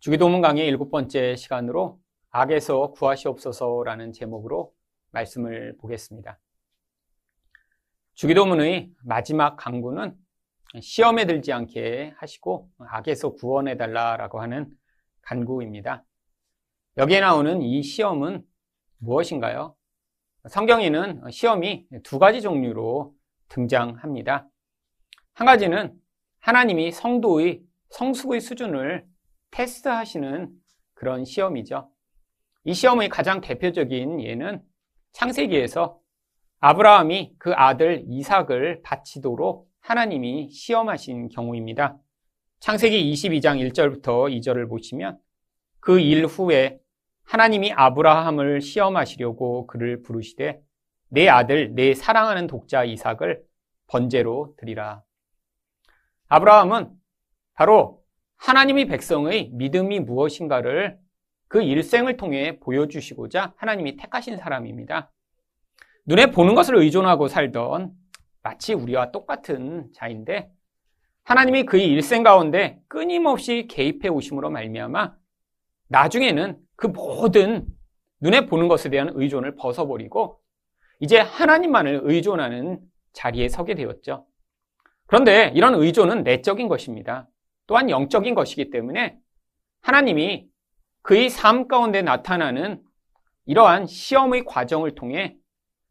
주기도문 강의 일곱 번째 시간으로 악에서 구하시옵소서라는 제목으로 말씀을 보겠습니다. 주기도문의 마지막 강구는 시험에 들지 않게 하시고 악에서 구원해 달라라고 하는 간구입니다. 여기에 나오는 이 시험은 무엇인가요? 성경에는 시험이 두 가지 종류로 등장합니다. 한 가지는 하나님이 성도의 성숙의 수준을 테스트하시는 그런 시험이죠. 이 시험의 가장 대표적인 예는 창세기에서 아브라함이 그 아들 이삭을 바치도록 하나님이 시험하신 경우입니다. 창세기 22장 1절부터 2절을 보시면 그 일 후에 하나님이 아브라함을 시험하시려고 그를 부르시되 내 아들 내 사랑하는 독자 이삭을 번제로 드리라. 아브라함은 바로 하나님의 백성의 믿음이 무엇인가를 그 일생을 통해 보여주시고자 하나님이 택하신 사람입니다. 눈에 보는 것을 의존하고 살던 마치 우리와 똑같은 자인데 하나님이 그의 일생 가운데 끊임없이 개입해 오심으로 말미암아 나중에는 그 모든 눈에 보는 것에 대한 의존을 벗어버리고 이제 하나님만을 의존하는 자리에 서게 되었죠. 그런데 이런 의존은 내적인 것입니다. 또한 영적인 것이기 때문에 하나님이 그의 삶 가운데 나타나는 이러한 시험의 과정을 통해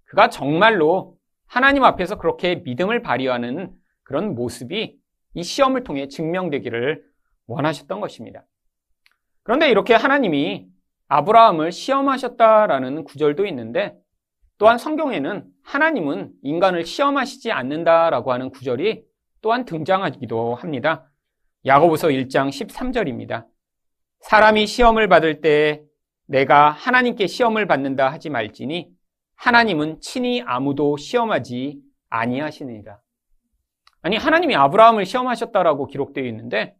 그가 정말로 하나님 앞에서 그렇게 믿음을 발휘하는 그런 모습이 이 시험을 통해 증명되기를 원하셨던 것입니다. 그런데 이렇게 하나님이 아브라함을 시험하셨다라는 구절도 있는데 또한 성경에는 하나님은 인간을 시험하시지 않는다라고 하는 구절이 또한 등장하기도 합니다. 야고보서 1장 13절입니다. 사람이 시험을 받을 때 내가 하나님께 시험을 받는다 하지 말지니 하나님은 친히 아무도 시험하지 아니하시느니라. 아니 하나님이 아브라함을 시험하셨다라고 기록되어 있는데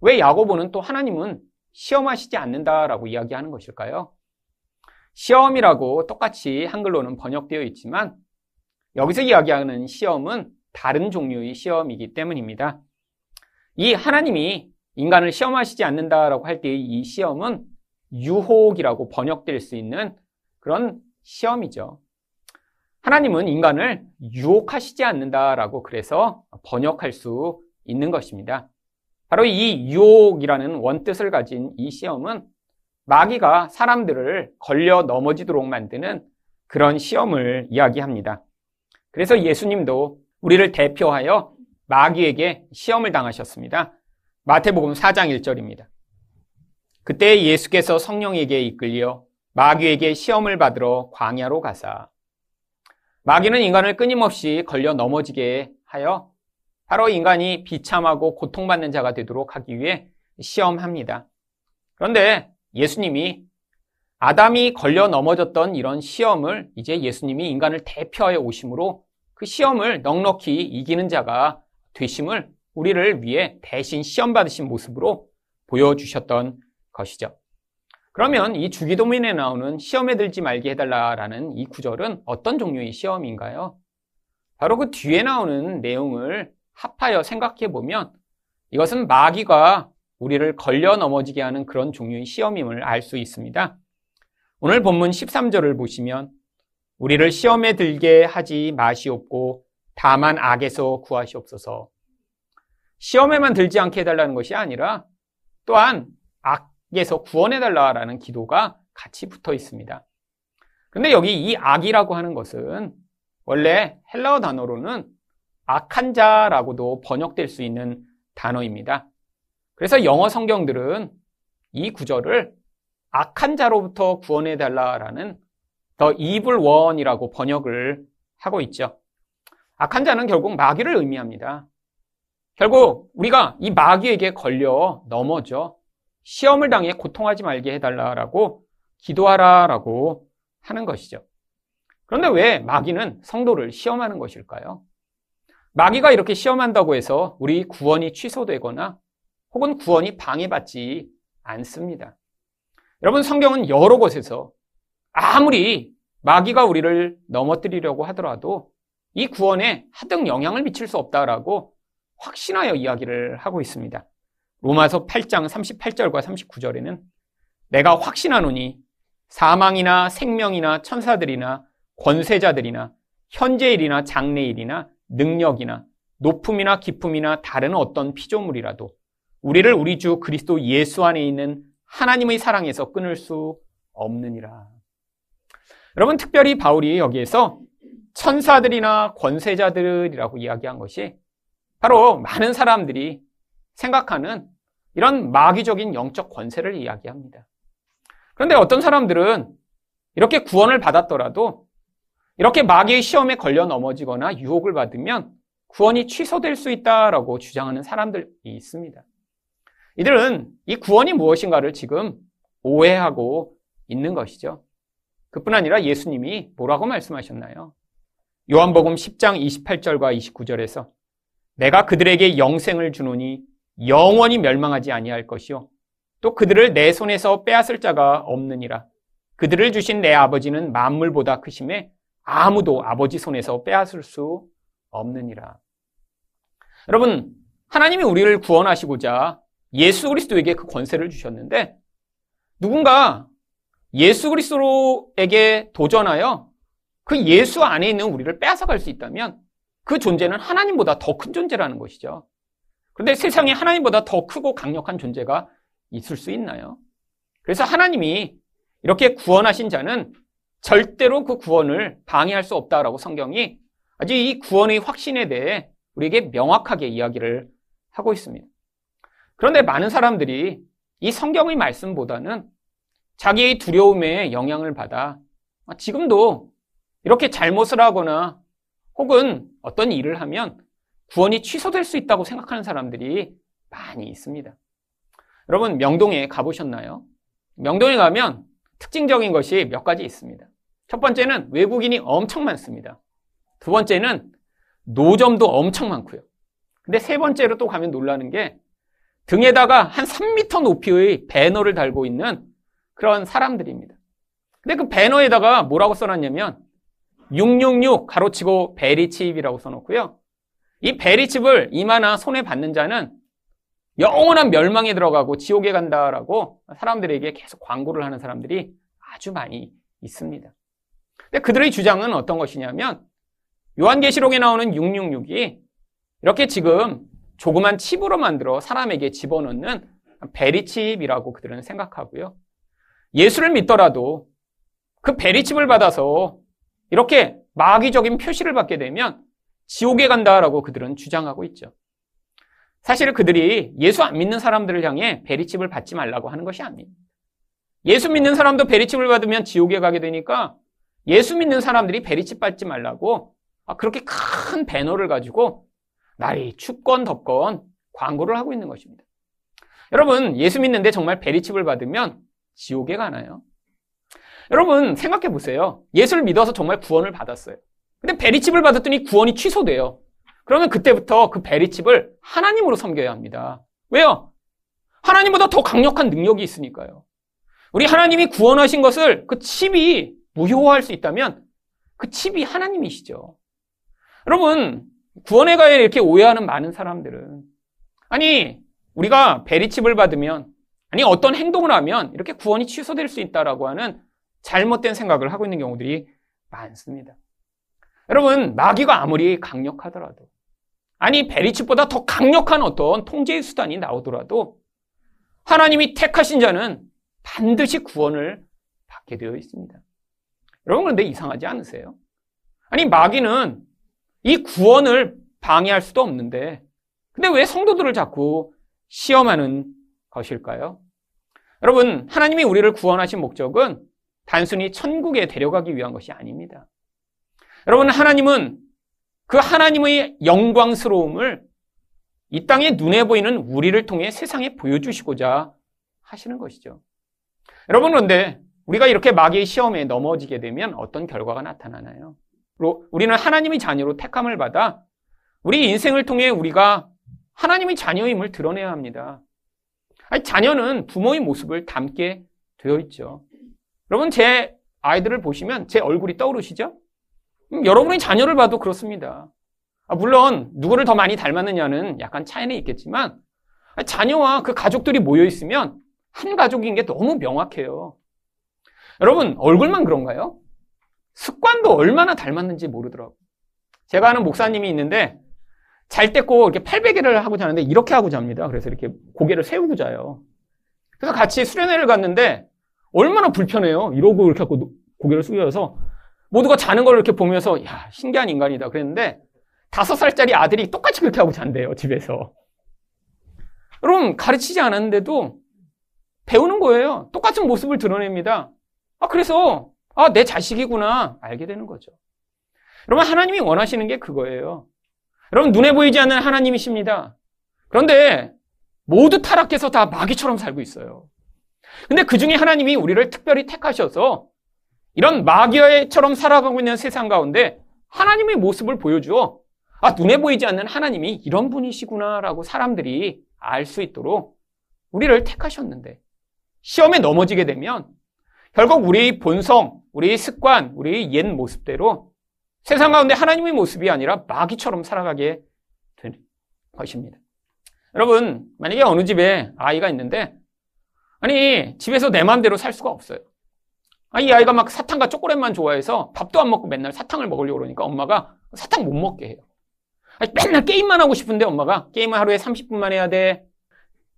왜 야고보는 또 하나님은 시험하시지 않는다라고 이야기하는 것일까요? 시험이라고 똑같이 한글로는 번역되어 있지만 여기서 이야기하는 시험은 다른 종류의 시험이기 때문입니다. 이 하나님이 인간을 시험하시지 않는다라고 할 때의 이 시험은 유혹이라고 번역될 수 있는 그런 시험이죠. 하나님은 인간을 유혹하시지 않는다라고 그래서 번역할 수 있는 것입니다. 바로 이 유혹이라는 원뜻을 가진 이 시험은 마귀가 사람들을 걸려 넘어지도록 만드는 그런 시험을 이야기합니다. 그래서 예수님도 우리를 대표하여 마귀에게 시험을 당하셨습니다. 마태복음 4장 1절입니다. 그때 예수께서 성령에게 이끌려 마귀에게 시험을 받으러 광야로 가사 마귀는 인간을 끊임없이 걸려 넘어지게 하여 바로 인간이 비참하고 고통받는 자가 되도록 하기 위해 시험합니다. 그런데 예수님이 아담이 걸려 넘어졌던 이런 시험을 이제 예수님이 인간을 대표하여 오심으로 그 시험을 넉넉히 이기는 자가 되심을 우리를 위해 대신 시험 받으신 모습으로 보여주셨던 것이죠. 그러면 이 주기도문에 나오는 시험에 들지 말게 해달라라는 이 구절은 어떤 종류의 시험인가요? 바로 그 뒤에 나오는 내용을 합하여 생각해 보면 이것은 마귀가 우리를 걸려 넘어지게 하는 그런 종류의 시험임을 알 수 있습니다. 오늘 본문 13절을 보시면 우리를 시험에 들게 하지 마시옵고 다만 악에서 구하시옵소서. 시험에만 들지 않게 해달라는 것이 아니라 또한 악에서 구원해달라는 기도가 같이 붙어 있습니다. 근데 여기 이 악이라고 하는 것은 원래 헬라어 단어로는 악한 자라고도 번역될 수 있는 단어입니다. 그래서 영어 성경들은 이 구절을 악한 자로부터 구원해달라라는 더 evil one이라고 번역을 하고 있죠. 악한 자는 결국 마귀를 의미합니다. 결국 우리가 이 마귀에게 걸려 넘어져 시험을 당해 고통하지 말게 해달라라고 기도하라라고 하는 것이죠. 그런데 왜 마귀는 성도를 시험하는 것일까요? 마귀가 이렇게 시험한다고 해서 우리 구원이 취소되거나 혹은 구원이 방해받지 않습니다. 여러분 성경은 여러 곳에서 아무리 마귀가 우리를 넘어뜨리려고 하더라도 이 구원에 하등 영향을 미칠 수 없다라고 확신하여 이야기를 하고 있습니다. 로마서 8장 38절과 39절에는 내가 확신하노니 사망이나 생명이나 천사들이나 권세자들이나 현재일이나 장래일이나 능력이나 높음이나 기품이나 다른 어떤 피조물이라도 우리를 우리 주 그리스도 예수 안에 있는 하나님의 사랑에서 끊을 수 없느니라. 여러분, 특별히 바울이 여기에서 천사들이나 권세자들이라고 이야기한 것이 바로 많은 사람들이 생각하는 이런 마귀적인 영적 권세를 이야기합니다. 그런데 어떤 사람들은 이렇게 구원을 받았더라도 이렇게 마귀의 시험에 걸려 넘어지거나 유혹을 받으면 구원이 취소될 수 있다라고 주장하는 사람들이 있습니다. 이들은 이 구원이 무엇인가를 지금 오해하고 있는 것이죠. 그뿐 아니라 예수님이 뭐라고 말씀하셨나요? 요한복음 10장 28절과 29절에서 내가 그들에게 영생을 주노니 영원히 멸망하지 아니할 것이요 또 그들을 내 손에서 빼앗을 자가 없느니라 그들을 주신 내 아버지는 만물보다 크심에 아무도 아버지 손에서 빼앗을 수 없느니라. 여러분, 하나님이 우리를 구원하시고자 예수 그리스도에게 그 권세를 주셨는데 누군가 예수 그리스도에게 도전하여 그 예수 안에 있는 우리를 빼앗아갈 수 있다면 그 존재는 하나님보다 더 큰 존재라는 것이죠. 그런데 세상에 하나님보다 더 크고 강력한 존재가 있을 수 있나요? 그래서 하나님이 이렇게 구원하신 자는 절대로 그 구원을 방해할 수 없다라고 성경이 아주 이 구원의 확신에 대해 우리에게 명확하게 이야기를 하고 있습니다. 그런데 많은 사람들이 이 성경의 말씀보다는 자기의 두려움에 영향을 받아 지금도 이렇게 잘못을 하거나 혹은 어떤 일을 하면 구원이 취소될 수 있다고 생각하는 사람들이 많이 있습니다. 여러분, 명동에 가보셨나요? 명동에 가면 특징적인 것이 몇 가지 있습니다. 첫 번째는 외국인이 엄청 많습니다. 두 번째는 노점도 엄청 많고요. 근데 세 번째로 또 가면 놀라는 게 등에다가 한 3m 높이의 배너를 달고 있는 그런 사람들입니다. 근데 그 배너에다가 뭐라고 써놨냐면 666 가로치고 베리칩이라고 써놓고요. 이 베리칩을 이마나 손에 받는 자는 영원한 멸망에 들어가고 지옥에 간다라고 사람들에게 계속 광고를 하는 사람들이 아주 많이 있습니다. 근데 그들의 주장은 어떤 것이냐면 요한계시록에 나오는 666이 이렇게 지금 조그만 칩으로 만들어 사람에게 집어넣는 베리칩이라고 그들은 생각하고요. 예수를 믿더라도 그 베리칩을 받아서 이렇게 마귀적인 표시를 받게 되면 지옥에 간다라고 그들은 주장하고 있죠. 사실 그들이 예수 안 믿는 사람들을 향해 베리칩을 받지 말라고 하는 것이 아닙니다. 예수 믿는 사람도 베리칩을 받으면 지옥에 가게 되니까 예수 믿는 사람들이 베리칩 받지 말라고 아, 그렇게 큰 배너를 가지고 날이 춥건 덥건 광고를 하고 있는 것입니다. 여러분, 예수 믿는데 정말 베리칩을 받으면 지옥에 가나요? 여러분, 생각해 보세요. 예수를 믿어서 정말 구원을 받았어요. 근데 베리칩을 받았더니 구원이 취소돼요. 그러면 그때부터 그 베리칩을 하나님으로 섬겨야 합니다. 왜요? 하나님보다 더 강력한 능력이 있으니까요. 우리 하나님이 구원하신 것을 그 칩이 무효화할 수 있다면 그 칩이 하나님이시죠. 여러분, 구원에 가야 이렇게 오해하는 많은 사람들은 아니, 우리가 베리칩을 받으면 아니 어떤 행동을 하면 이렇게 구원이 취소될 수 있다라고 하는 잘못된 생각을 하고 있는 경우들이 많습니다. 여러분, 마귀가 아무리 강력하더라도 아니 베리칩보다 더 강력한 어떤 통제의 수단이 나오더라도 하나님이 택하신 자는 반드시 구원을 받게 되어 있습니다. 여러분 그런데 이상하지 않으세요? 아니 마귀는 이 구원을 방해할 수도 없는데 근데 왜 성도들을 자꾸 시험하는 것일까요? 여러분 하나님이 우리를 구원하신 목적은 단순히 천국에 데려가기 위한 것이 아닙니다. 여러분 하나님은 그 하나님의 영광스러움을 이 땅에 눈에 보이는 우리를 통해 세상에 보여주시고자 하시는 것이죠. 여러분 그런데 우리가 이렇게 마귀의 시험에 넘어지게 되면 어떤 결과가 나타나나요? 우리는 하나님의 자녀로 택함을 받아 우리 인생을 통해 우리가 하나님의 자녀임을 드러내야 합니다. 아니, 자녀는 부모의 모습을 담게 되어 있죠. 여러분, 제 아이들을 보시면 제 얼굴이 떠오르시죠? 음, 여러분의 자녀를 봐도 그렇습니다. 아, 물론, 누구를 더 많이 닮았느냐는 약간 차이는 있겠지만, 자녀와 그 가족들이 모여 있으면 한 가족인 게 너무 명확해요. 여러분, 얼굴만 그런가요? 습관도 얼마나 닮았는지 모르더라고요. 제가 아는 목사님이 있는데 잘때 꼭 이렇게 팔베개를 하고 자는데 이렇게 하고 잡니다. 그래서 이렇게 고개를 세우고 자요. 그래서 같이 수련회를 갔는데 얼마나 불편해요. 이러고 이렇게 하고 고개를 숙여서 모두가 자는 걸 이렇게 보면서 야 신기한 인간이다 그랬는데 다섯 살짜리 아들이 똑같이 그렇게 하고 잔대요 집에서. 여러분 가르치지 않았는데도 배우는 거예요. 똑같은 모습을 드러냅니다. 아 그래서 아 내 자식이구나 알게 되는 거죠. 여러분 하나님이 원하시는 게 그거예요. 여러분 눈에 보이지 않는 하나님이십니다. 그런데 모두 타락해서 다 마귀처럼 살고 있어요. 근데 그 중에 하나님이 우리를 특별히 택하셔서 이런 마귀처럼 살아가고 있는 세상 가운데 하나님의 모습을 보여주어 아, 눈에 보이지 않는 하나님이 이런 분이시구나라고 사람들이 알 수 있도록 우리를 택하셨는데 시험에 넘어지게 되면 결국 우리 본성, 우리 습관, 우리 옛 모습대로 세상 가운데 하나님의 모습이 아니라 마귀처럼 살아가게 되는 것입니다. 여러분, 만약에 어느 집에 아이가 있는데 아니, 집에서 내 마음대로 살 수가 없어요. 아, 이 아이가 막 사탕과 초콜릿만 좋아해서 밥도 안 먹고 맨날 사탕을 먹으려고 그러니까 엄마가 사탕 못 먹게 해요. 아니, 맨날 게임만 하고 싶은데 엄마가 게임을 하루에 30분만 해야 돼.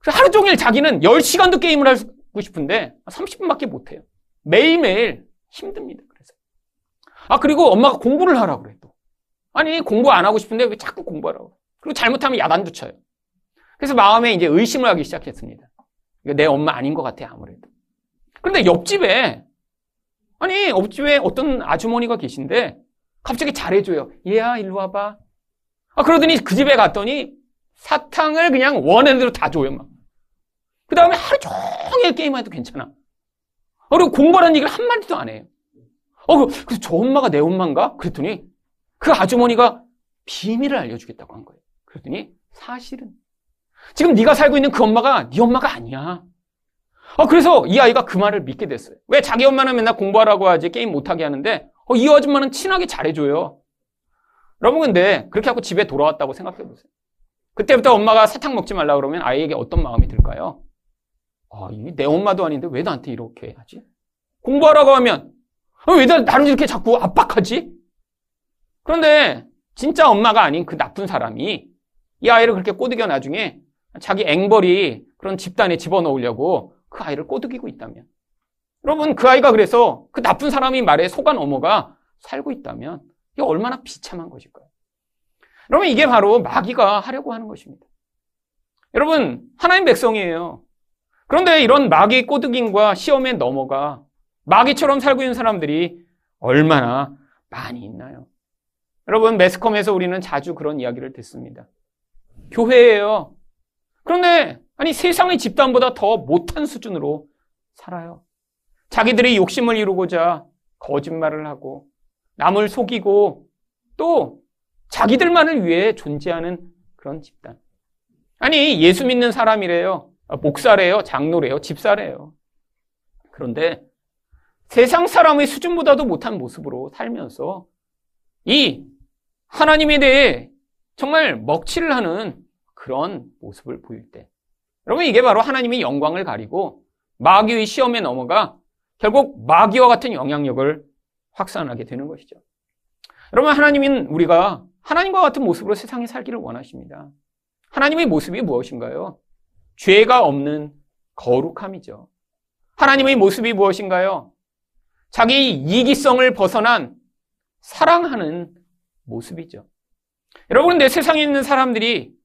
하루 종일 자기는 10시간도 게임을 하고 싶은데 30분밖에 못 해요. 매일매일 힘듭니다. 그래서. 아, 그리고 엄마가 공부를 하라고 그래, 또. 아니, 공부 안 하고 싶은데 왜 자꾸 공부하라고. 그리고 잘못하면 야단도 쳐요. 그래서 마음에 이제 의심을 하기 시작했습니다. 내 엄마 아닌 것 같아, 아무래도. 그런데 옆집에, 아니, 옆집에 어떤 아주머니가 계신데, 갑자기 잘해줘요. 얘야, 일로 와봐. 아, 그러더니 그 집에 갔더니, 사탕을 그냥 원하는 대로 다 줘요, 막. 그 다음에 하루 종일 게임해도 괜찮아. 아, 그리고 공부하는 얘기를 한마디도 안 해요. 어, 그, 그래서 저 엄마가 내 엄마인가? 그랬더니, 그 아주머니가 비밀을 알려주겠다고 한 거예요. 그랬더니, 사실은 지금 네가 살고 있는 그 엄마가 네 엄마가 아니야. 어, 그래서 이 아이가 그 말을 믿게 됐어요. 왜 자기 엄마는 맨날 공부하라고 하지 게임 못하게 하는데 어, 이 아줌마는 친하게 잘해줘요. 여러분 근데 그렇게 하고 집에 돌아왔다고 생각해 보세요. 그때부터 엄마가 사탕 먹지 말라 그러면 아이에게 어떤 마음이 들까요? 아, 이내 엄마도 아닌데 왜 나한테 이렇게 하지? 공부하라고 하면 어, 왜 나를 이렇게 자꾸 압박하지? 그런데 진짜 엄마가 아닌 그 나쁜 사람이 이 아이를 그렇게 꼬드겨 나중에 자기 앵벌이 그런 집단에 집어넣으려고 그 아이를 꼬드기고 있다면 여러분 그 아이가 그래서 그 나쁜 사람이 말에 속아 넘어가 살고 있다면 이게 얼마나 비참한 것일까요? 여러분 이게 바로 마귀가 하려고 하는 것입니다. 여러분 하나님 백성이에요. 그런데 이런 마귀 꼬드김과 시험에 넘어가 마귀처럼 살고 있는 사람들이 얼마나 많이 있나요? 여러분 매스컴에서 우리는 자주 그런 이야기를 듣습니다. 교회예요. 그런데 아니 세상의 집단보다 더 못한 수준으로 살아요. 자기들이 욕심을 이루고자 거짓말을 하고 남을 속이고 또 자기들만을 위해 존재하는 그런 집단. 아니 예수 믿는 사람이래요. 목사래요. 장로래요. 집사래요. 그런데 세상 사람의 수준보다도 못한 모습으로 살면서 이 하나님에 대해 정말 먹칠을 하는 그런 모습을 보일 때. 여러분, 이게 바로 하나님의 영광을 가리고 마귀의 시험에 넘어가 결국 마귀와 같은 영향력을 확산하게 되는 것이죠. 여러분, 하나님은 우리가 하나님과 같은 모습으로 세상에 살기를 원하십니다. 하나님의 모습이 무엇인가요? 죄가 없는 거룩함이죠. 하나님의 모습이 무엇인가요? 자기 이기성을 벗어난 사랑하는 모습이죠. 여러분, 내 세상에 있는 사람들이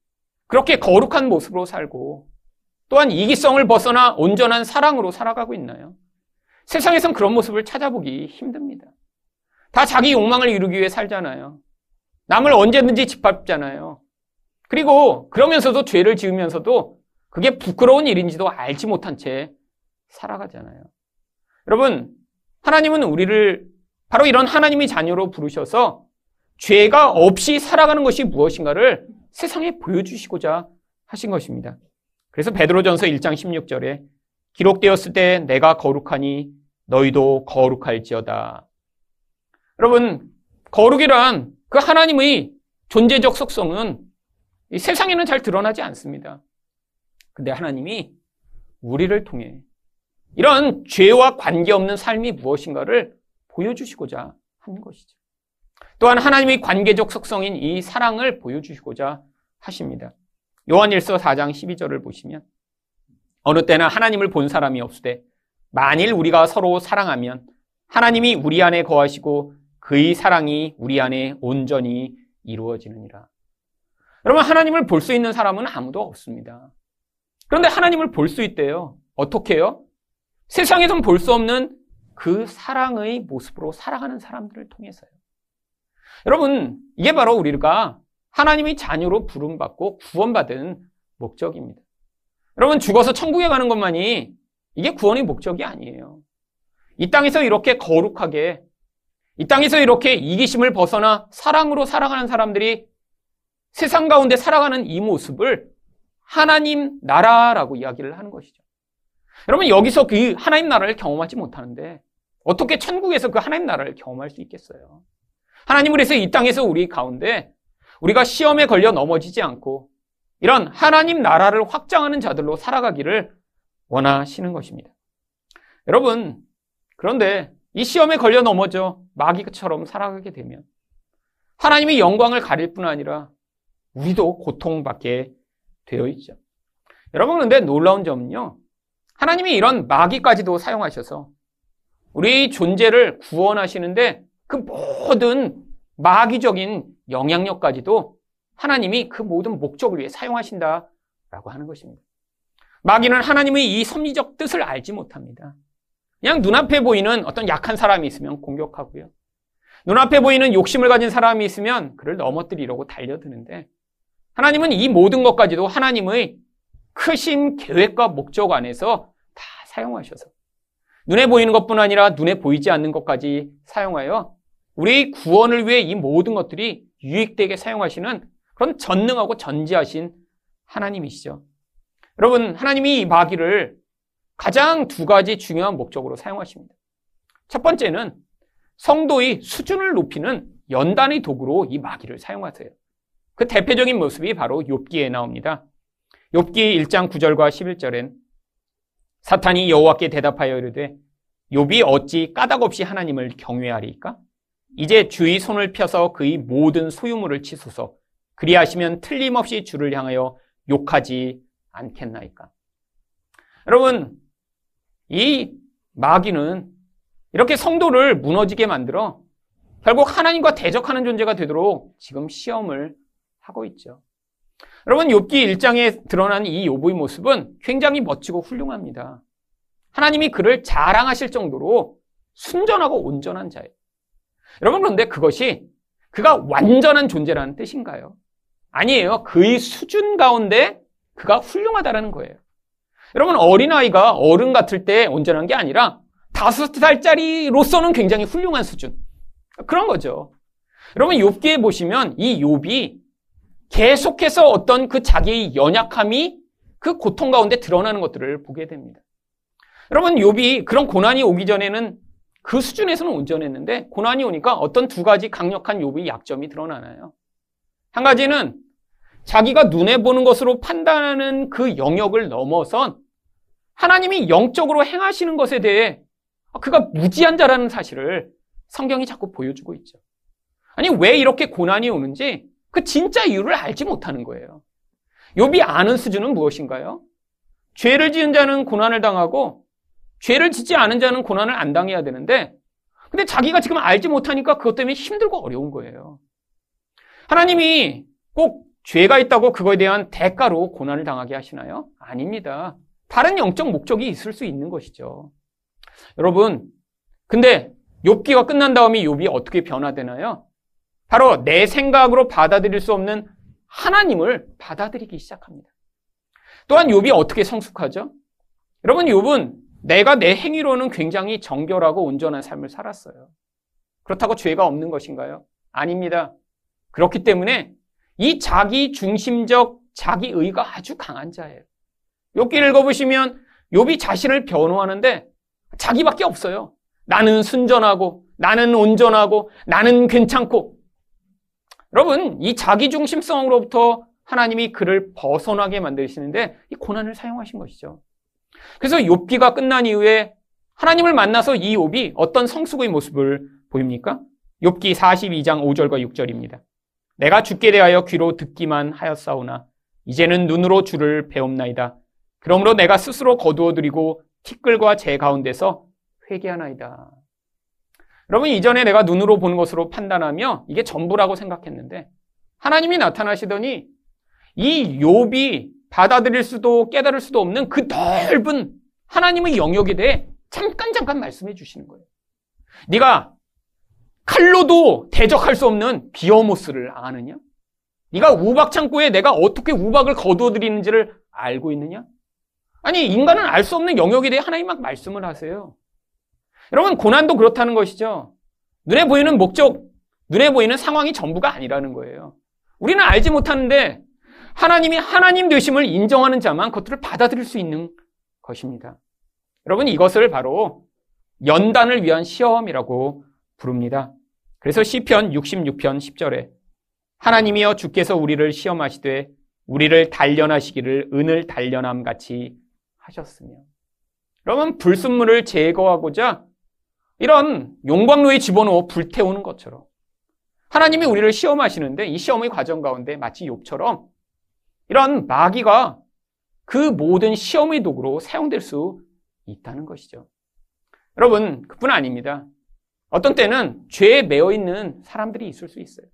그렇게 거룩한 모습으로 살고 또한 이기성을 벗어나 온전한 사랑으로 살아가고 있나요? 세상에선 그런 모습을 찾아보기 힘듭니다. 다 자기 욕망을 이루기 위해 살잖아요. 남을 언제든지 짓밟잖아요. 그리고 그러면서도 죄를 지으면서도 그게 부끄러운 일인지도 알지 못한 채 살아가잖아요. 여러분, 하나님은 우리를 바로 이런 하나님의 자녀로 부르셔서 죄가 없이 살아가는 것이 무엇인가를 세상에 보여주시고자 하신 것입니다. 그래서 베드로전서 1장 16절에 기록되었을 때 내가 거룩하니 너희도 거룩할지어다. 여러분, 거룩이란 그 하나님의 존재적 속성은 세상에는 잘 드러나지 않습니다. 근데 하나님이 우리를 통해 이런 죄와 관계없는 삶이 무엇인가를 보여주시고자 하는 것이죠. 또한 하나님의 관계적 속성인 이 사랑을 보여주시고자 하십니다. 요한일서 4장 12절을 보시면 어느 때나 하나님을 본 사람이 없으되 만일 우리가 서로 사랑하면 하나님이 우리 안에 거하시고 그의 사랑이 우리 안에 온전히 이루어지느니라. 여러분 하나님을 볼 수 있는 사람은 아무도 없습니다. 그런데 하나님을 볼 수 있대요. 어떻게요? 세상에선 볼 수 없는 그 사랑의 모습으로 살아가는 사람들을 통해서요. 여러분, 이게 바로 우리가 하나님의 자녀로 부름받고 구원받은 목적입니다. 여러분, 죽어서 천국에 가는 것만이 이게 구원의 목적이 아니에요. 이 땅에서 이렇게 거룩하게, 이 땅에서 이렇게 이기심을 벗어나 사랑으로 살아가는 사람들이 세상 가운데 살아가는 이 모습을 하나님 나라라고 이야기를 하는 것이죠. 여러분, 여기서 그 하나님 나라를 경험하지 못하는데 어떻게 천국에서 그 하나님 나라를 경험할 수 있겠어요? 하나님을 해서 이 땅에서 우리 가운데 우리가 시험에 걸려 넘어지지 않고 이런 하나님 나라를 확장하는 자들로 살아가기를 원하시는 것입니다. 여러분, 그런데 이 시험에 걸려 넘어져 마귀처럼 살아가게 되면 하나님의 영광을 가릴 뿐 아니라 우리도 고통받게 되어 있죠. 여러분, 그런데 놀라운 점은요. 하나님이 이런 마귀까지도 사용하셔서 우리 존재를 구원하시는데 그 모든 마귀적인 영향력까지도 하나님이 그 모든 목적을 위해 사용하신다라고 하는 것입니다. 마귀는 하나님의 이 섭리적 뜻을 알지 못합니다. 그냥 눈앞에 보이는 어떤 약한 사람이 있으면 공격하고요. 눈앞에 보이는 욕심을 가진 사람이 있으면 그를 넘어뜨리려고 달려드는데 하나님은 이 모든 것까지도 하나님의 크신 계획과 목적 안에서 다 사용하셔서 눈에 보이는 것뿐 아니라 눈에 보이지 않는 것까지 사용하여 우리 구원을 위해 이 모든 것들이 유익되게 사용하시는 그런 전능하고 전지하신 하나님이시죠. 여러분, 하나님이 이 마귀를 가장 두 가지 중요한 목적으로 사용하십니다. 첫 번째는 성도의 수준을 높이는 연단의 도구로 이 마귀를 사용하세요. 그 대표적인 모습이 바로 욥기에 나옵니다. 욥기 1장 9절과 11절엔 사탄이 여호와께 대답하여 이르되 욥이 어찌 까닭없이 하나님을 경외하리까? 이제 주의 손을 펴서 그의 모든 소유물을 치소서 그리하시면 틀림없이 주를 향하여 욕하지 않겠나이까? 여러분, 이 마귀는 이렇게 성도를 무너지게 만들어 결국 하나님과 대적하는 존재가 되도록 지금 시험을 하고 있죠. 여러분 욥기 1장에 드러난 이 욥의 모습은 굉장히 멋지고 훌륭합니다. 하나님이 그를 자랑하실 정도로 순전하고 온전한 자예요. 여러분 그런데 그것이 그가 완전한 존재라는 뜻인가요? 아니에요. 그의 수준 가운데 그가 훌륭하다라는 거예요. 여러분 어린아이가 어른 같을 때 온전한 게 아니라 다섯 살짜리로서는 굉장히 훌륭한 수준. 그런 거죠. 여러분 욥기에 보시면 이 욥이 계속해서 어떤 그 자기의 연약함이 그 고통 가운데 드러나는 것들을 보게 됩니다. 여러분, 욥이 그런 고난이 오기 전에는 그 수준에서는 온전했는데 고난이 오니까 어떤 두 가지 강력한 욥의 약점이 드러나나요? 한 가지는 자기가 눈에 보는 것으로 판단하는 그 영역을 넘어선 하나님이 영적으로 행하시는 것에 대해 그가 무지한 자라는 사실을 성경이 자꾸 보여주고 있죠. 아니, 왜 이렇게 고난이 오는지 그 진짜 이유를 알지 못하는 거예요. 욥이 아는 수준은 무엇인가요? 죄를 지은 자는 고난을 당하고 죄를 짓지 않은 자는 고난을 안 당해야 되는데 근데 자기가 지금 알지 못하니까 그것 때문에 힘들고 어려운 거예요. 하나님이 꼭 죄가 있다고 그거에 대한 대가로 고난을 당하게 하시나요? 아닙니다. 다른 영적 목적이 있을 수 있는 것이죠. 여러분, 근데 욥기가 끝난 다음에 욥이 어떻게 변화되나요? 바로 내 생각으로 받아들일 수 없는 하나님을 받아들이기 시작합니다. 또한 욥이 어떻게 성숙하죠? 여러분 욥은 내가 내 행위로는 굉장히 정결하고 온전한 삶을 살았어요. 그렇다고 죄가 없는 것인가요? 아닙니다. 그렇기 때문에 이 자기 중심적 자기 의가 아주 강한 자예요. 욥기 읽어보시면 욥이 자신을 변호하는데 자기밖에 없어요. 나는 순전하고 나는 온전하고 나는 괜찮고 여러분, 이 자기 중심성으로부터 하나님이 그를 벗어나게 만드시는데 이 고난을 사용하신 것이죠. 그래서 욥기가 끝난 이후에 하나님을 만나서 이 욥이 어떤 성숙의 모습을 보입니까? 욥기 42장 5절과 6절입니다. 내가 죽게 대하여 귀로 듣기만 하였사오나 이제는 눈으로 주를 배움나이다. 그러므로 내가 스스로 거두어드리고 티끌과 제 가운데서 회개하나이다. 여러분 이전에 내가 눈으로 보는 것으로 판단하며 이게 전부라고 생각했는데 하나님이 나타나시더니 이 욥이 받아들일 수도 깨달을 수도 없는 그 넓은 하나님의 영역에 대해 잠깐 잠깐 말씀해 주시는 거예요. 네가 칼로도 대적할 수 없는 비어모스를 아느냐? 네가 우박 창고에 내가 어떻게 우박을 거두어 드리는지를 알고 있느냐? 아니 인간은 알 수 없는 영역에 대해 하나님 막 말씀을 하세요. 여러분 고난도 그렇다는 것이죠. 눈에 보이는 목적, 눈에 보이는 상황이 전부가 아니라는 거예요. 우리는 알지 못하는데 하나님이 하나님 되심을 인정하는 자만 그것들을 받아들일 수 있는 것입니다. 여러분 이것을 바로 연단을 위한 시험이라고 부릅니다. 그래서 시편 66편 10절에 하나님이여 주께서 우리를 시험하시되 우리를 단련하시기를 은을 단련함 같이 하셨으며 여러분 불순물을 제거하고자 이런 용광로에 집어넣어 불태우는 것처럼 하나님이 우리를 시험하시는데 이 시험의 과정 가운데 마치 욥처럼 이런 마귀가 그 모든 시험의 도구로 사용될 수 있다는 것이죠. 여러분, 그뿐 아닙니다. 어떤 때는 죄에 매여 있는 사람들이 있을 수 있어요.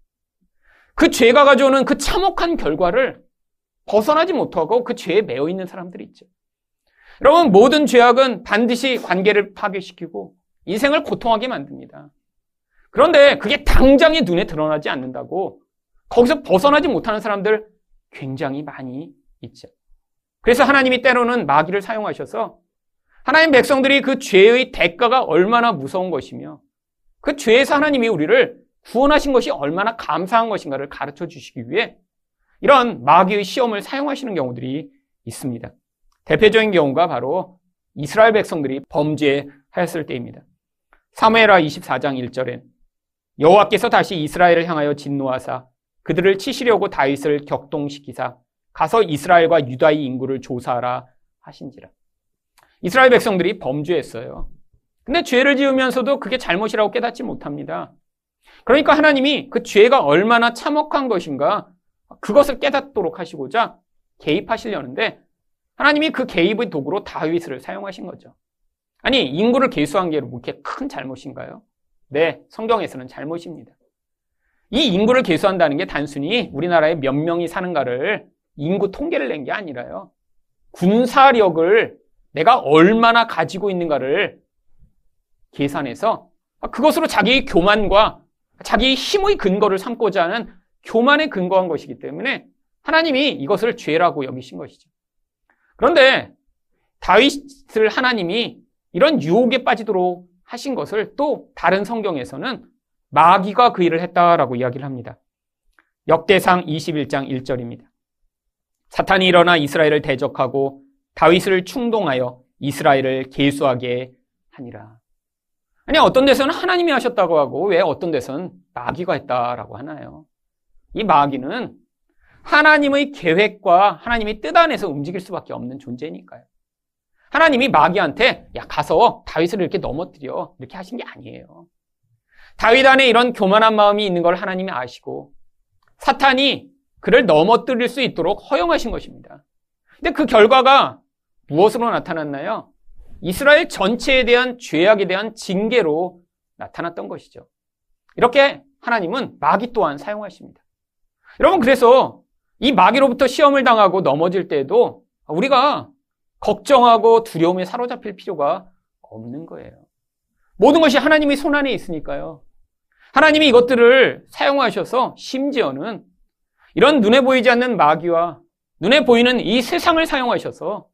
그 죄가 가져오는 그 참혹한 결과를 벗어나지 못하고 그 죄에 매여 있는 사람들이 있죠. 여러분, 모든 죄악은 반드시 관계를 파괴시키고 인생을 고통하게 만듭니다. 그런데 그게 당장에 눈에 드러나지 않는다고 거기서 벗어나지 못하는 사람들 굉장히 많이 있죠. 그래서 하나님이 때로는 마귀를 사용하셔서 하나님 백성들이 그 죄의 대가가 얼마나 무서운 것이며 그 죄에서 하나님이 우리를 구원하신 것이 얼마나 감사한 것인가를 가르쳐 주시기 위해 이런 마귀의 시험을 사용하시는 경우들이 있습니다. 대표적인 경우가 바로 이스라엘 백성들이 범죄하였을 때입니다. 사무엘하 24장 1절엔 여호와께서 다시 이스라엘을 향하여 진노하사 그들을 치시려고 다윗을 격동시키사 가서 이스라엘과 유다의 인구를 조사하라 하신지라. 이스라엘 백성들이 범죄했어요. 근데 죄를 지으면서도 그게 잘못이라고 깨닫지 못합니다. 그러니까 하나님이 그 죄가 얼마나 참혹한 것인가 그것을 깨닫도록 하시고자 개입하시려는데 하나님이 그 개입의 도구로 다윗을 사용하신 거죠. 아니 인구를 계수한 게 그렇게 큰 잘못인가요? 네, 성경에서는 잘못입니다. 이 인구를 계수한다는 게 단순히 우리나라에 몇 명이 사는가를 인구 통계를 낸 게 아니라요. 군사력을 내가 얼마나 가지고 있는가를 계산해서 그것으로 자기의 교만과 자기의 힘의 근거를 삼고자 하는 교만에 근거한 것이기 때문에 하나님이 이것을 죄라고 여기신 것이죠. 그런데 다윗을 하나님이 이런 유혹에 빠지도록 하신 것을 또 다른 성경에서는 마귀가 그 일을 했다라고 이야기를 합니다. 역대상 21장 1절입니다. 사탄이 일어나 이스라엘을 대적하고 다윗을 충동하여 이스라엘을 계수하게 하니라. 아니 어떤 데서는 하나님이 하셨다고 하고 왜 어떤 데서는 마귀가 했다라고 하나요? 이 마귀는 하나님의 계획과 하나님의 뜻 안에서 움직일 수밖에 없는 존재니까요. 하나님이 마귀한테 야 가서 다윗을 이렇게 넘어뜨려 이렇게 하신 게 아니에요. 다윗 안에 이런 교만한 마음이 있는 걸 하나님이 아시고 사탄이 그를 넘어뜨릴 수 있도록 허용하신 것입니다. 근데 그 결과가 무엇으로 나타났나요? 이스라엘 전체에 대한 죄악에 대한 징계로 나타났던 것이죠. 이렇게 하나님은 마귀 또한 사용하십니다. 여러분, 그래서 이 마귀로부터 시험을 당하고 넘어질 때에도 우리가 걱정하고 두려움에 사로잡힐 필요가 없는 거예요. 모든 것이 하나님의 손안에 있으니까요. 하나님이 이것들을 사용하셔서 심지어는 이런 눈에 보이지 않는 마귀와 눈에 보이는 이 세상을 사용하셔서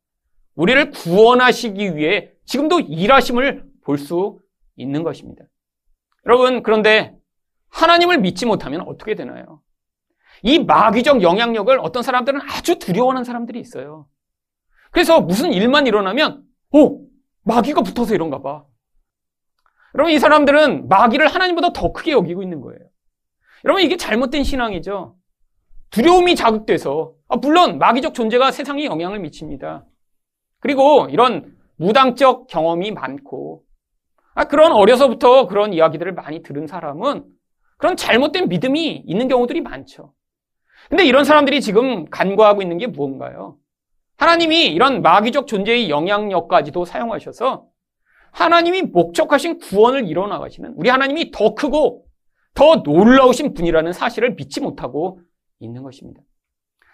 우리를 구원하시기 위해 지금도 일하심을 볼 수 있는 것입니다. 여러분, 그런데 하나님을 믿지 못하면 어떻게 되나요? 이 마귀적 영향력을 어떤 사람들은 아주 두려워하는 사람들이 있어요. 그래서 무슨 일만 일어나면, 오! 마귀가 붙어서 이런가 봐. 여러분, 이 사람들은 마귀를 하나님보다 더 크게 여기고 있는 거예요. 여러분, 이게 잘못된 신앙이죠. 두려움이 자극돼서 아, 물론 마귀적 존재가 세상에 영향을 미칩니다. 그리고 이런 무당적 경험이 많고 아, 그런 어려서부터 그런 이야기들을 많이 들은 사람은 그런 잘못된 믿음이 있는 경우들이 많죠. 근데 이런 사람들이 지금 간과하고 있는 게 무언가요? 하나님이 이런 마귀적 존재의 영향력까지도 사용하셔서 하나님이 목적하신 구원을 이뤄나가시는 우리 하나님이 더 크고 더 놀라우신 분이라는 사실을 믿지 못하고 있는 것입니다.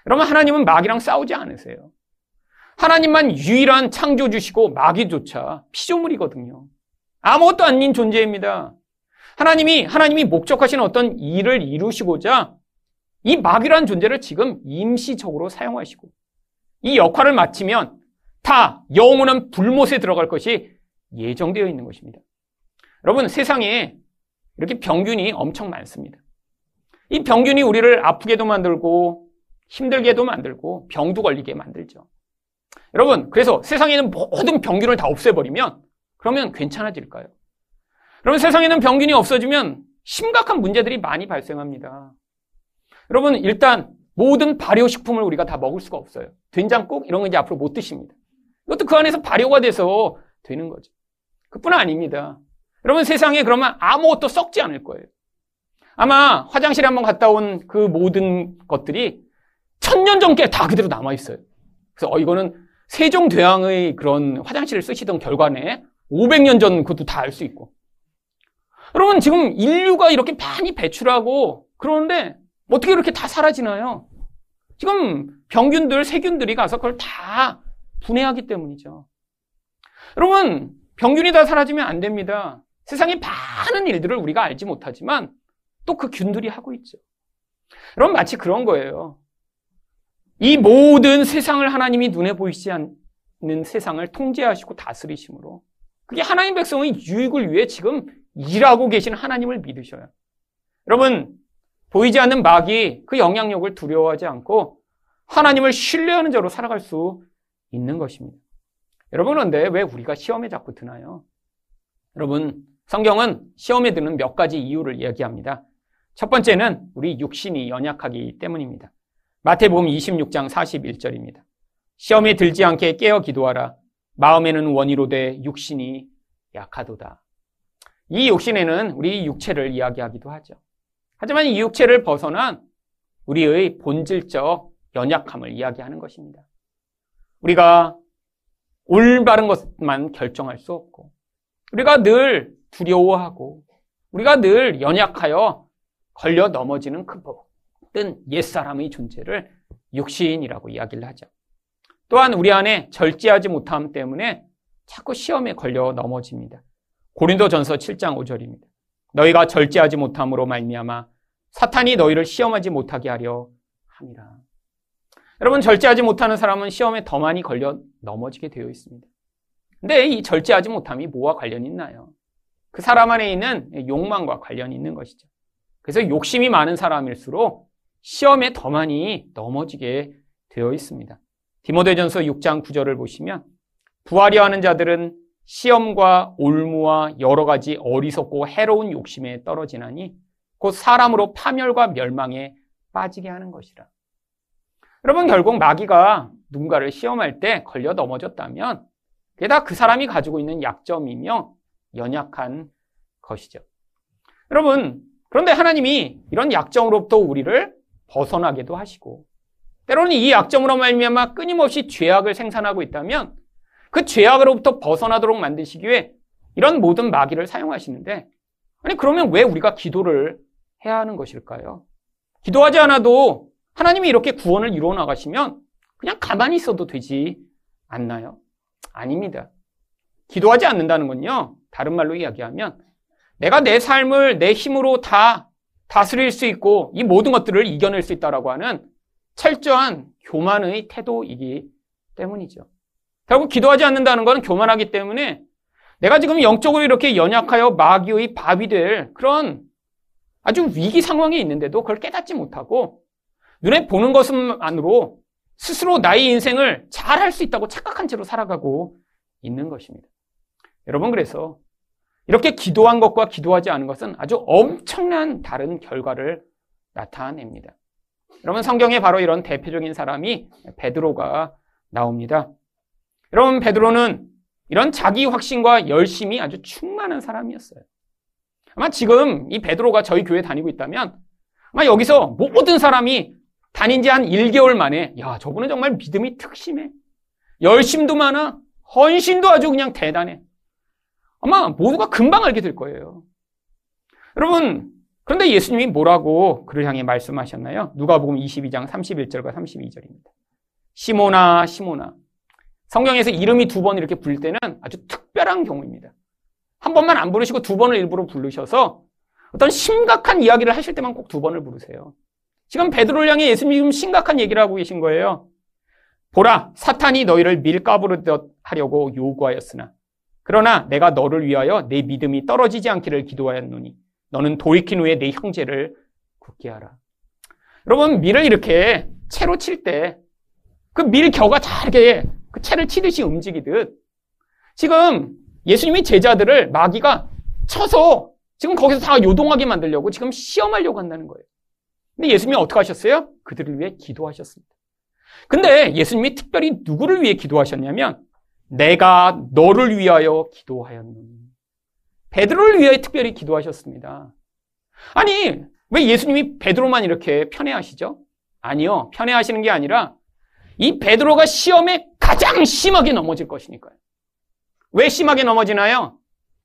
여러분, 하나님은 마귀랑 싸우지 않으세요. 하나님만 유일한 창조주시고 마귀조차 피조물이거든요. 아무것도 아닌 존재입니다. 하나님이, 하나님이 목적하신 어떤 일을 이루시고자 이 마귀라는 존재를 지금 임시적으로 사용하시고 이 역할을 마치면 다 영원한 불못에 들어갈 것이 예정되어 있는 것입니다. 여러분, 세상에 이렇게 병균이 엄청 많습니다. 이 병균이 우리를 아프게도 만들고 힘들게도 만들고 병도 걸리게 만들죠. 여러분, 그래서 세상에는 모든 병균을 다 없애버리면 그러면 괜찮아질까요? 여러분, 세상에는 병균이 없어지면 심각한 문제들이 많이 발생합니다. 여러분, 일단 모든 발효식품을 우리가 다 먹을 수가 없어요. 된장국 이런 거 이제 앞으로 못 드십니다. 이것도 그 안에서 발효가 돼서 되는 거죠. 그뿐 아닙니다. 여러분 세상에 그러면 아무것도 썩지 않을 거예요. 아마 화장실에 한번 갔다 온 그 모든 것들이 천년 전께 다 그대로 남아 있어요. 그래서 어 이거는 세종대왕의 그런 화장실을 쓰시던 결과네. 500년 전 그것도 다 알 수 있고. 여러분 지금 인류가 이렇게 많이 배출하고 그러는데 어떻게 이렇게 다 사라지나요? 지금 병균들, 세균들이 가서 그걸 다 분해하기 때문이죠. 여러분, 병균이 다 사라지면 안 됩니다. 세상에 많은 일들을 우리가 알지 못하지만 또 그 균들이 하고 있죠. 여러분, 마치 그런 거예요. 이 모든 세상을 하나님이 눈에 보이지 않는 세상을 통제하시고 다스리심으로 그게 하나님 백성의 유익을 위해 지금 일하고 계신 하나님을 믿으셔요. 여러분, 보이지 않는 마귀 그 영향력을 두려워하지 않고 하나님을 신뢰하는 자로 살아갈 수 있는 것입니다. 여러분, 그런데 왜 우리가 시험에 자꾸 드나요? 여러분, 성경은 시험에 드는 몇 가지 이유를 이야기합니다. 첫 번째는 우리 육신이 연약하기 때문입니다. 마태복음 26장 41절입니다. 시험에 들지 않게 깨어 기도하라. 마음에는 원이로 돼 육신이 약하도다. 이 육신에는 우리 육체를 이야기하기도 하죠. 하지만 이 육체를 벗어난 우리의 본질적 연약함을 이야기하는 것입니다. 우리가 올바른 것만 결정할 수 없고, 우리가 늘 두려워하고, 우리가 늘 연약하여 걸려 넘어지는 그 모든 옛사람의 존재를 육신이라고 이야기를 하죠. 또한 우리 안에 절제하지 못함 때문에 자꾸 시험에 걸려 넘어집니다. 고린도전서 7장 5절입니다. 너희가 절제하지 못함으로 말미암아 사탄이 너희를 시험하지 못하게 하려 함이라. 여러분 절제하지 못하는 사람은 시험에 더 많이 걸려 넘어지게 되어 있습니다. 근데 이 절제하지 못함이 뭐와 관련이 있나요? 그 사람 안에 있는 욕망과 관련이 있는 것이죠. 그래서 욕심이 많은 사람일수록 시험에 더 많이 넘어지게 되어 있습니다. 디모데전서 6장 9절을 보시면 부하려 하는 자들은 시험과 올무와 여러 가지 어리석고 해로운 욕심에 떨어지나니 곧 사람으로 파멸과 멸망에 빠지게 하는 것이라. 여러분 결국 마귀가 누군가를 시험할 때 걸려 넘어졌다면 그게 다 그 사람이 가지고 있는 약점이며 연약한 것이죠. 여러분 그런데 하나님이 이런 약점으로부터 우리를 벗어나게도 하시고 때로는 이 약점으로 말미암아 끊임없이 죄악을 생산하고 있다면 그 죄악으로부터 벗어나도록 만드시기 위해 이런 모든 마귀를 사용하시는데 아니 그러면 왜 우리가 기도를 해야 하는 것일까요? 기도하지 않아도 하나님이 이렇게 구원을 이루어 나가시면 그냥 가만히 있어도 되지 않나요? 아닙니다. 기도하지 않는다는 건요. 다른 말로 이야기하면 내가 내 삶을 내 힘으로 다 다스릴 수 있고 이 모든 것들을 이겨낼 수 있다라고 하는 철저한 교만의 태도이기 때문이죠. 결국 기도하지 않는다는 것은 교만하기 때문에 내가 지금 영적으로 이렇게 연약하여 마귀의 밥이 될 그런 아주 위기 상황에 있는데도 그걸 깨닫지 못하고 눈에 보는 것만으로 스스로 나의 인생을 잘 할 수 있다고 착각한 채로 살아가고 있는 것입니다. 여러분 그래서 이렇게 기도한 것과 기도하지 않은 것은 아주 엄청난 다른 결과를 나타냅니다. 여러분 성경에 바로 이런 대표적인 사람이 베드로가 나옵니다. 여러분 베드로는 이런 자기 확신과 열심이 아주 충만한 사람이었어요. 아마 지금 이 베드로가 저희 교회 다니고 있다면 아마 여기서 모든 사람이 다닌 지 한 1개월 만에 야 저분은 정말 믿음이 특심해. 열심도 많아. 헌신도 아주 그냥 대단해. 아마 모두가 금방 알게 될 거예요. 여러분 그런데 예수님이 뭐라고 그를 향해 말씀하셨나요? 누가복음 22장 31절과 32절입니다. 시모나 시모나 성경에서 이름이 두 번 이렇게 부를 때는 아주 특별한 경우입니다. 한 번만 안 부르시고 두 번을 일부러 부르셔서 어떤 심각한 이야기를 하실 때만 꼭 두 번을 부르세요. 지금 베드로를 향해 예수님이 지금 심각한 얘기를 하고 계신 거예요. 보라, 사탄이 너희를 밀가부르듯 하려고 요구하였으나 그러나 내가 너를 위하여 내 믿음이 떨어지지 않기를 기도하였노니 너는 돌이킨 후에 내 형제를 굳게 하라. 여러분 밀을 이렇게 채로 칠 때 그 밀 겨가 잘게 그 채를 치듯이 움직이듯 지금 예수님이 제자들을 마귀가 쳐서 지금 거기서 다 요동하게 만들려고 지금 시험하려고 한다는 거예요. 근데 예수님이 어떻게 하셨어요? 그들을 위해 기도하셨습니다. 근데 예수님이 특별히 누구를 위해 기도하셨냐면 내가 너를 위하여 기도하였노니 베드로를 위해 특별히 기도하셨습니다. 아니 왜 예수님이 베드로만 이렇게 편애하시죠? 아니요 편애하시는 게 아니라 이 베드로가 시험에 가장 심하게 넘어질 것이니까요. 왜 심하게 넘어지나요?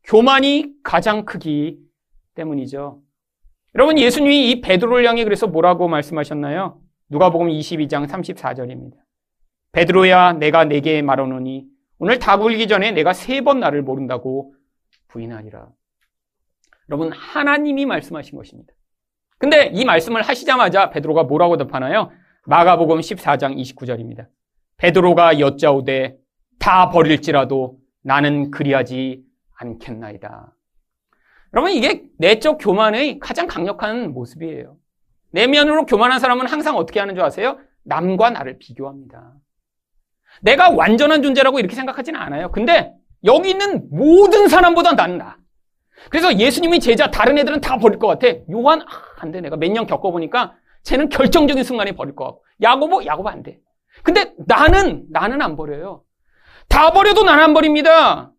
교만이 가장 크기 때문이죠. 여러분 예수님이 이 베드로를 향해 그래서 뭐라고 말씀하셨나요? 누가복음 22장 34절입니다. 베드로야 내가 내게 말하노니 오늘 다 굴기 전에 내가 세 번 나를 모른다고 부인하리라. 여러분 하나님이 말씀하신 것입니다. 근데 이 말씀을 하시자마자 베드로가 뭐라고 답하나요? 마가복음 14장 29절입니다. 베드로가 여짜오되 다 버릴지라도 나는 그리하지 않겠나이다. 여러분 이게 내적 교만의 가장 강력한 모습이에요. 내면으로 교만한 사람은 항상 어떻게 하는 줄 아세요? 남과 나를 비교합니다. 내가 완전한 존재라고 이렇게 생각하지는 않아요. 근데 여기 있는 모든 사람보다 나는 나. 그래서 예수님이 제자 다른 애들은 다 버릴 것 같아. 요한 아, 안 돼. 내가 몇 년 겪어보니까 쟤는 결정적인 순간에 버릴 것 같고 야고보 야고보 안 돼. 근데 나는 나는 안 버려요. 다 버려도 나는 안 버립니다.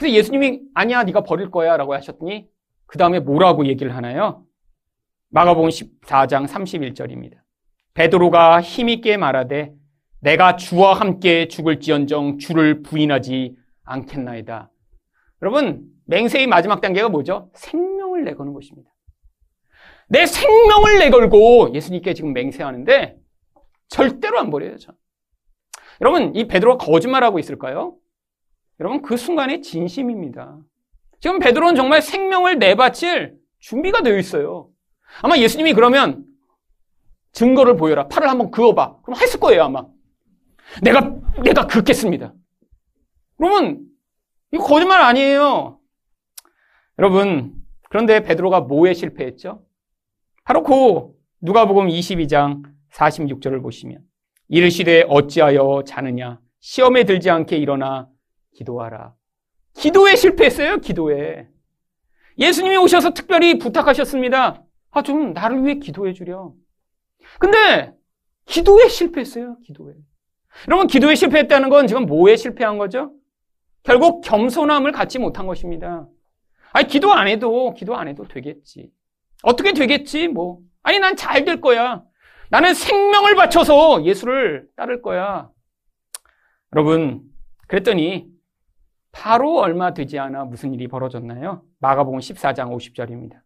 그래서 예수님이 아니야 네가 버릴 거야 라고 하셨더니 그 다음에 뭐라고 얘기를 하나요? 마가복음 14장 31절입니다. 베드로가 힘있게 말하되 내가 주와 함께 죽을지언정 주를 부인하지 않겠나이다. 여러분 맹세의 마지막 단계가 뭐죠? 생명을 내거는 것입니다. 내 생명을 내걸고 예수님께 지금 맹세하는데 절대로 안 버려요. 저. 여러분 이 베드로가 거짓말하고 있을까요? 여러분 그 순간에 진심입니다. 지금 베드로는 정말 생명을 내바칠 준비가 되어 있어요. 아마 예수님이 그러면 증거를 보여라. 팔을 한번 그어봐. 그럼 했을 거예요 아마. 내가 내가 긋겠습니다. 그러면 이거 거짓말 아니에요. 여러분 그런데 베드로가 뭐에 실패했죠? 바로 그 누가복음 22장 46절을 보시면 이르시되 어찌하여 자느냐 시험에 들지 않게 일어나 기도하라. 기도에 실패했어요. 기도에. 예수님이 오셔서 특별히 부탁하셨습니다. 아, 좀 나를 위해 기도해 주려. 근데 기도에 실패했어요. 기도에. 여러분 기도에 실패했다는 건 지금 뭐에 실패한 거죠? 결국 겸손함을 갖지 못한 것입니다. 아니 기도 안 해도 기도 안 해도 되겠지. 어떻게 되겠지? 뭐 아니 난 잘 될 거야. 나는 생명을 바쳐서 예수를 따를 거야. 여러분 그랬더니 바로 얼마 되지 않아 무슨 일이 벌어졌나요? 마가복음 14장 50절입니다.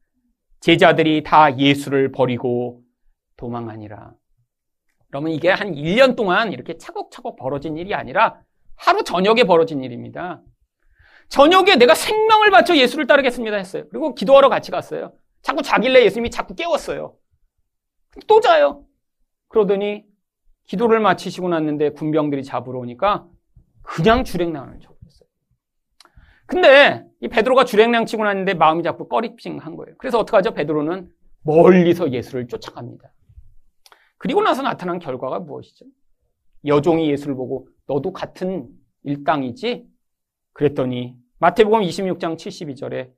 제자들이 다 예수를 버리고 도망하니라. 그러면 이게 한 1년 동안 이렇게 차곡차곡 벌어진 일이 아니라 하루 저녁에 벌어진 일입니다. 저녁에 내가 생명을 바쳐 예수를 따르겠습니다 했어요. 그리고 기도하러 같이 갔어요. 자꾸 자길래 예수님이 자꾸 깨웠어요. 또 자요. 그러더니 기도를 마치시고 났는데 군병들이 잡으러 오니까 그냥 주랭랑을 쳐버렸어요. 근데 이 베드로가 주랭랑 치고 났는데 마음이 자꾸 꺼리핑한 거예요. 그래서 어떡하죠? 베드로는 멀리서 예수를 쫓아갑니다. 그리고 나서 나타난 결과가 무엇이죠? 여종이 예수를 보고 너도 같은 일당이지? 그랬더니 마태복음 26장 72절에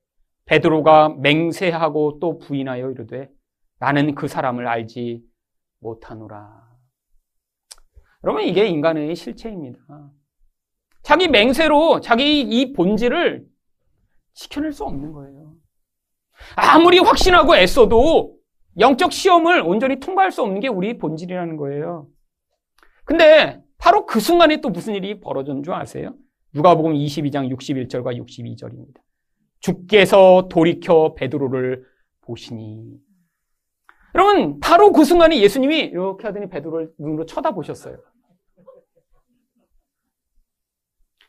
베드로가 맹세하고 또 부인하여 이르되 나는 그 사람을 알지 못하노라. 여러분, 이게 인간의 실체입니다. 자기 맹세로 자기 이 본질을 지켜낼 수 없는 거예요. 아무리 확신하고 애써도 영적 시험을 온전히 통과할 수 없는 게 우리 본질이라는 거예요. 근데 바로 그 순간에 또 무슨 일이 벌어진 줄 아세요? 누가복음 22장 61절과 62절입니다. 주께서 돌이켜 베드로를 보시니 여러분 바로 그 순간에 예수님이 이렇게 하더니 베드로를 눈으로 쳐다보셨어요.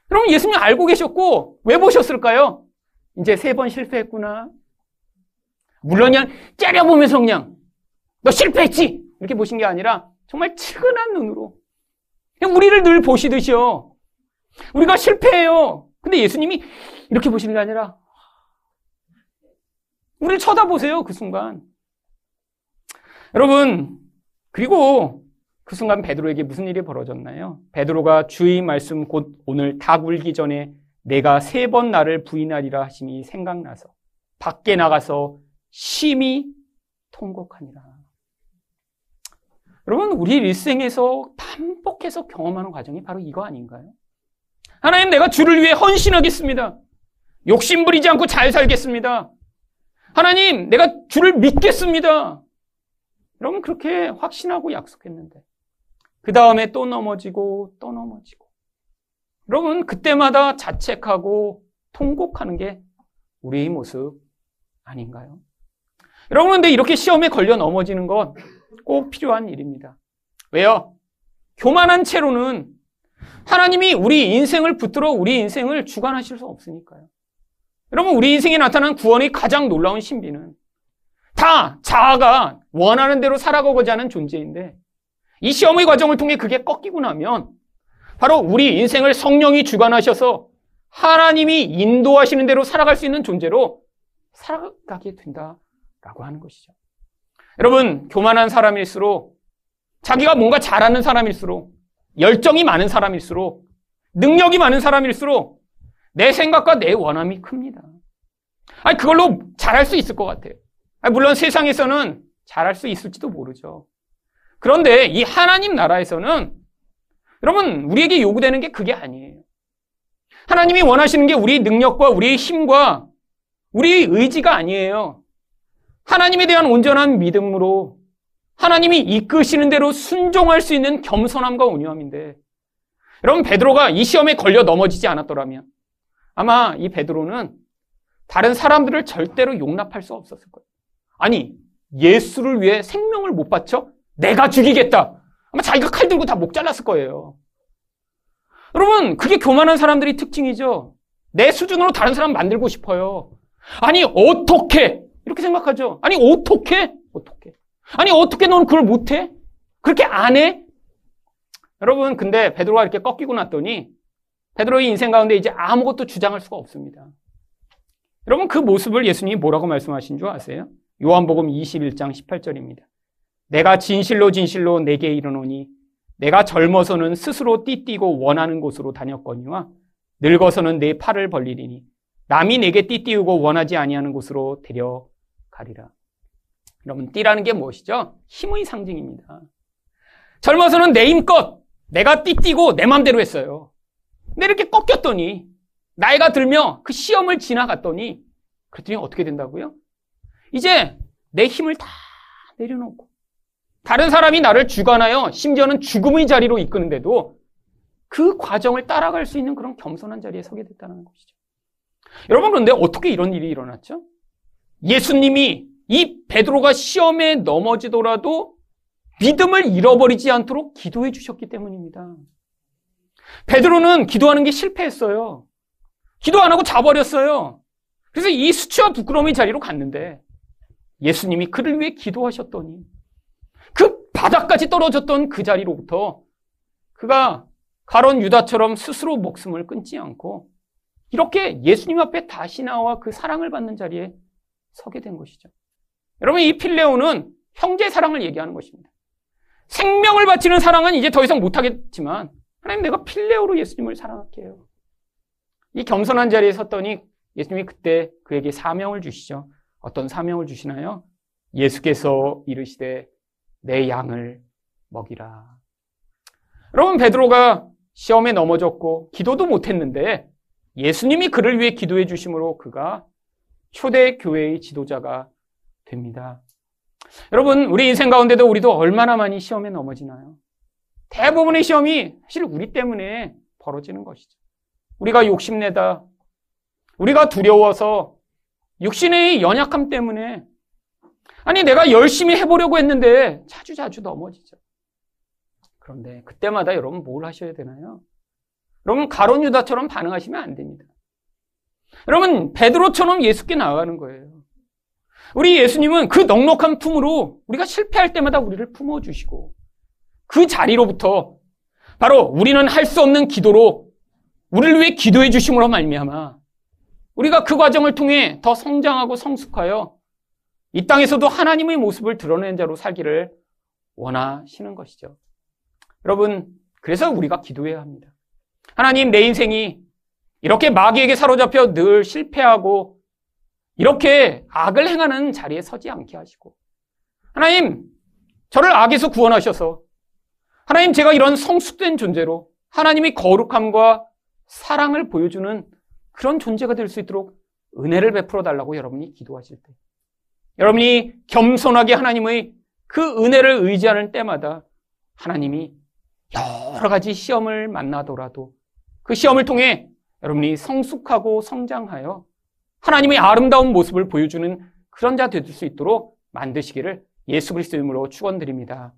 그럼 예수님 알고 계셨고 왜 보셨을까요? 이제 세 번 실패했구나. 물론 그냥 째려보면서 그냥 너 실패했지 이렇게 보신 게 아니라 정말 측은한 눈으로 그냥 우리를 늘 보시듯이요. 우리가 실패해요. 근데 예수님이 이렇게 보시는 게 아니라 우리를 쳐다보세요 그 순간. 여러분 그리고 그 순간 베드로에게 무슨 일이 벌어졌나요? 베드로가 주의 말씀 곧 오늘 닭 울기 전에 내가 세 번 나를 부인하리라 하심이 생각나서 밖에 나가서 심히 통곡하니라. 여러분, 우리 일생에서 반복해서 경험하는 과정이 바로 이거 아닌가요? 하나님, 내가 주를 위해 헌신하겠습니다. 욕심 부리지 않고 잘 살겠습니다. 하나님, 내가 주를 믿겠습니다. 여러분, 그렇게 확신하고 약속했는데. 그 다음에 또 넘어지고 또 넘어지고. 여러분, 그때마다 자책하고 통곡하는 게 우리의 모습 아닌가요? 여러분, 근데 이렇게 시험에 걸려 넘어지는 건 꼭 필요한 일입니다. 왜요? 교만한 채로는 하나님이 우리 인생을 붙들어 우리 인생을 주관하실 수 없으니까요. 여러분, 우리 인생에 나타난 구원의 가장 놀라운 신비는 다 자아가 원하는 대로 살아가고자 하는 존재인데 이 시험의 과정을 통해 그게 꺾이고 나면 바로 우리 인생을 성령이 주관하셔서 하나님이 인도하시는 대로 살아갈 수 있는 존재로 살아가게 된다라고 하는 것이죠. 여러분, 교만한 사람일수록 자기가 뭔가 잘하는 사람일수록 열정이 많은 사람일수록 능력이 많은 사람일수록 내 생각과 내 원함이 큽니다. 아니, 그걸로 잘할 수 있을 것 같아요. 아니, 물론 세상에서는 잘할 수 있을지도 모르죠. 그런데 이 하나님 나라에서는 여러분, 우리에게 요구되는 게 그게 아니에요. 하나님이 원하시는 게 우리 능력과 우리의 힘과 우리의 의지가 아니에요. 하나님에 대한 온전한 믿음으로 하나님이 이끄시는 대로 순종할 수 있는 겸손함과 온유함인데 여러분 베드로가 이 시험에 걸려 넘어지지 않았더라면 아마 이 베드로는 다른 사람들을 절대로 용납할 수 없었을 거예요. 아니 예수를 위해 생명을 못 바쳐 내가 죽이겠다. 아마 자기가 칼 들고 다 목 잘랐을 거예요. 여러분, 그게 교만한 사람들의 특징이죠. 내 수준으로 다른 사람 만들고 싶어요. 아니, 어떻게? 이렇게 생각하죠. 아니, 어떻게? 어떻게? 아니, 어떻게 넌 그걸 못해? 그렇게 안 해? 여러분, 근데 베드로가 이렇게 꺾이고 났더니 베드로의 인생 가운데 이제 아무것도 주장할 수가 없습니다. 여러분, 그 모습을 예수님이 뭐라고 말씀하신 줄 아세요? 요한복음 21장 18절입니다. 내가 진실로 진실로 내게 이르노니 내가 젊어서는 스스로 띠띠고 원하는 곳으로 다녔거니와 늙어서는 내 팔을 벌리리니 남이 내게 띠띠우고 원하지 아니하는 곳으로 데려가리라. 여러분 띠라는 게 무엇이죠? 힘의 상징입니다. 젊어서는 내 힘껏 내가 띠띠고 내 맘대로 했어요. 근데 이렇게 꺾였더니 나이가 들며 그 시험을 지나갔더니 그랬더니 어떻게 된다고요? 이제 내 힘을 다 내려놓고 다른 사람이 나를 주관하여 심지어는 죽음의 자리로 이끄는데도 그 과정을 따라갈 수 있는 그런 겸손한 자리에 서게 됐다는 것이죠. 여러분 그런데 어떻게 이런 일이 일어났죠? 예수님이 이 베드로가 시험에 넘어지더라도 믿음을 잃어버리지 않도록 기도해 주셨기 때문입니다. 베드로는 기도하는 게 실패했어요. 기도 안 하고 자버렸어요. 그래서 이 수치와 부끄러움의 자리로 갔는데 예수님이 그를 위해 기도하셨더니 그 바닥까지 떨어졌던 그 자리로부터 그가 가론 유다처럼 스스로 목숨을 끊지 않고 이렇게 예수님 앞에 다시 나와 그 사랑을 받는 자리에 서게 된 것이죠. 여러분 이 필레오는 형제 사랑을 얘기하는 것입니다. 생명을 바치는 사랑은 이제 더 이상 못하겠지만 하나님 내가 필레오로 예수님을 사랑할게 요. 이 겸손한 자리에 섰더니 예수님이 그때 그에게 사명을 주시죠. 어떤 사명을 주시나요? 예수께서 이르시되 내 양을 먹이라. 여러분 베드로가 시험에 넘어졌고 기도도 못했는데 예수님이 그를 위해 기도해 주심으로 그가 초대 교회의 지도자가 됩니다. 여러분 우리 인생 가운데도 우리도 얼마나 많이 시험에 넘어지나요? 대부분의 시험이 사실 우리 때문에 벌어지는 것이죠. 우리가 욕심내다, 우리가 두려워서 육신의 연약함 때문에 아니 내가 열심히 해보려고 했는데 자주 자주 넘어지죠. 그런데 그때마다 여러분 뭘 하셔야 되나요? 여러분 가론 유다처럼 반응하시면 안 됩니다. 여러분 베드로처럼 예수께 나아가는 거예요. 우리 예수님은 그 넉넉한 품으로 우리가 실패할 때마다 우리를 품어 주시고 그 자리로부터 바로 우리는 할 수 없는 기도로 우리를 위해 기도해 주심으로 말미암아 우리가 그 과정을 통해 더 성장하고 성숙하여 이 땅에서도 하나님의 모습을 드러낸 자로 살기를 원하시는 것이죠. 여러분, 그래서 우리가 기도해야 합니다. 하나님, 내 인생이 이렇게 마귀에게 사로잡혀 늘 실패하고 이렇게 악을 행하는 자리에 서지 않게 하시고 하나님, 저를 악에서 구원하셔서 하나님, 제가 이런 성숙된 존재로 하나님의 거룩함과 사랑을 보여주는 그런 존재가 될 수 있도록 은혜를 베풀어 달라고 여러분이 기도하실 때. 여러분이 겸손하게 하나님의 그 은혜를 의지하는 때마다 하나님이 여러 가지 시험을 만나더라도 그 시험을 통해 여러분이 성숙하고 성장하여 하나님의 아름다운 모습을 보여주는 그런 자 될 수 있도록 만드시기를 예수 그리스도 이름으로 축원드립니다.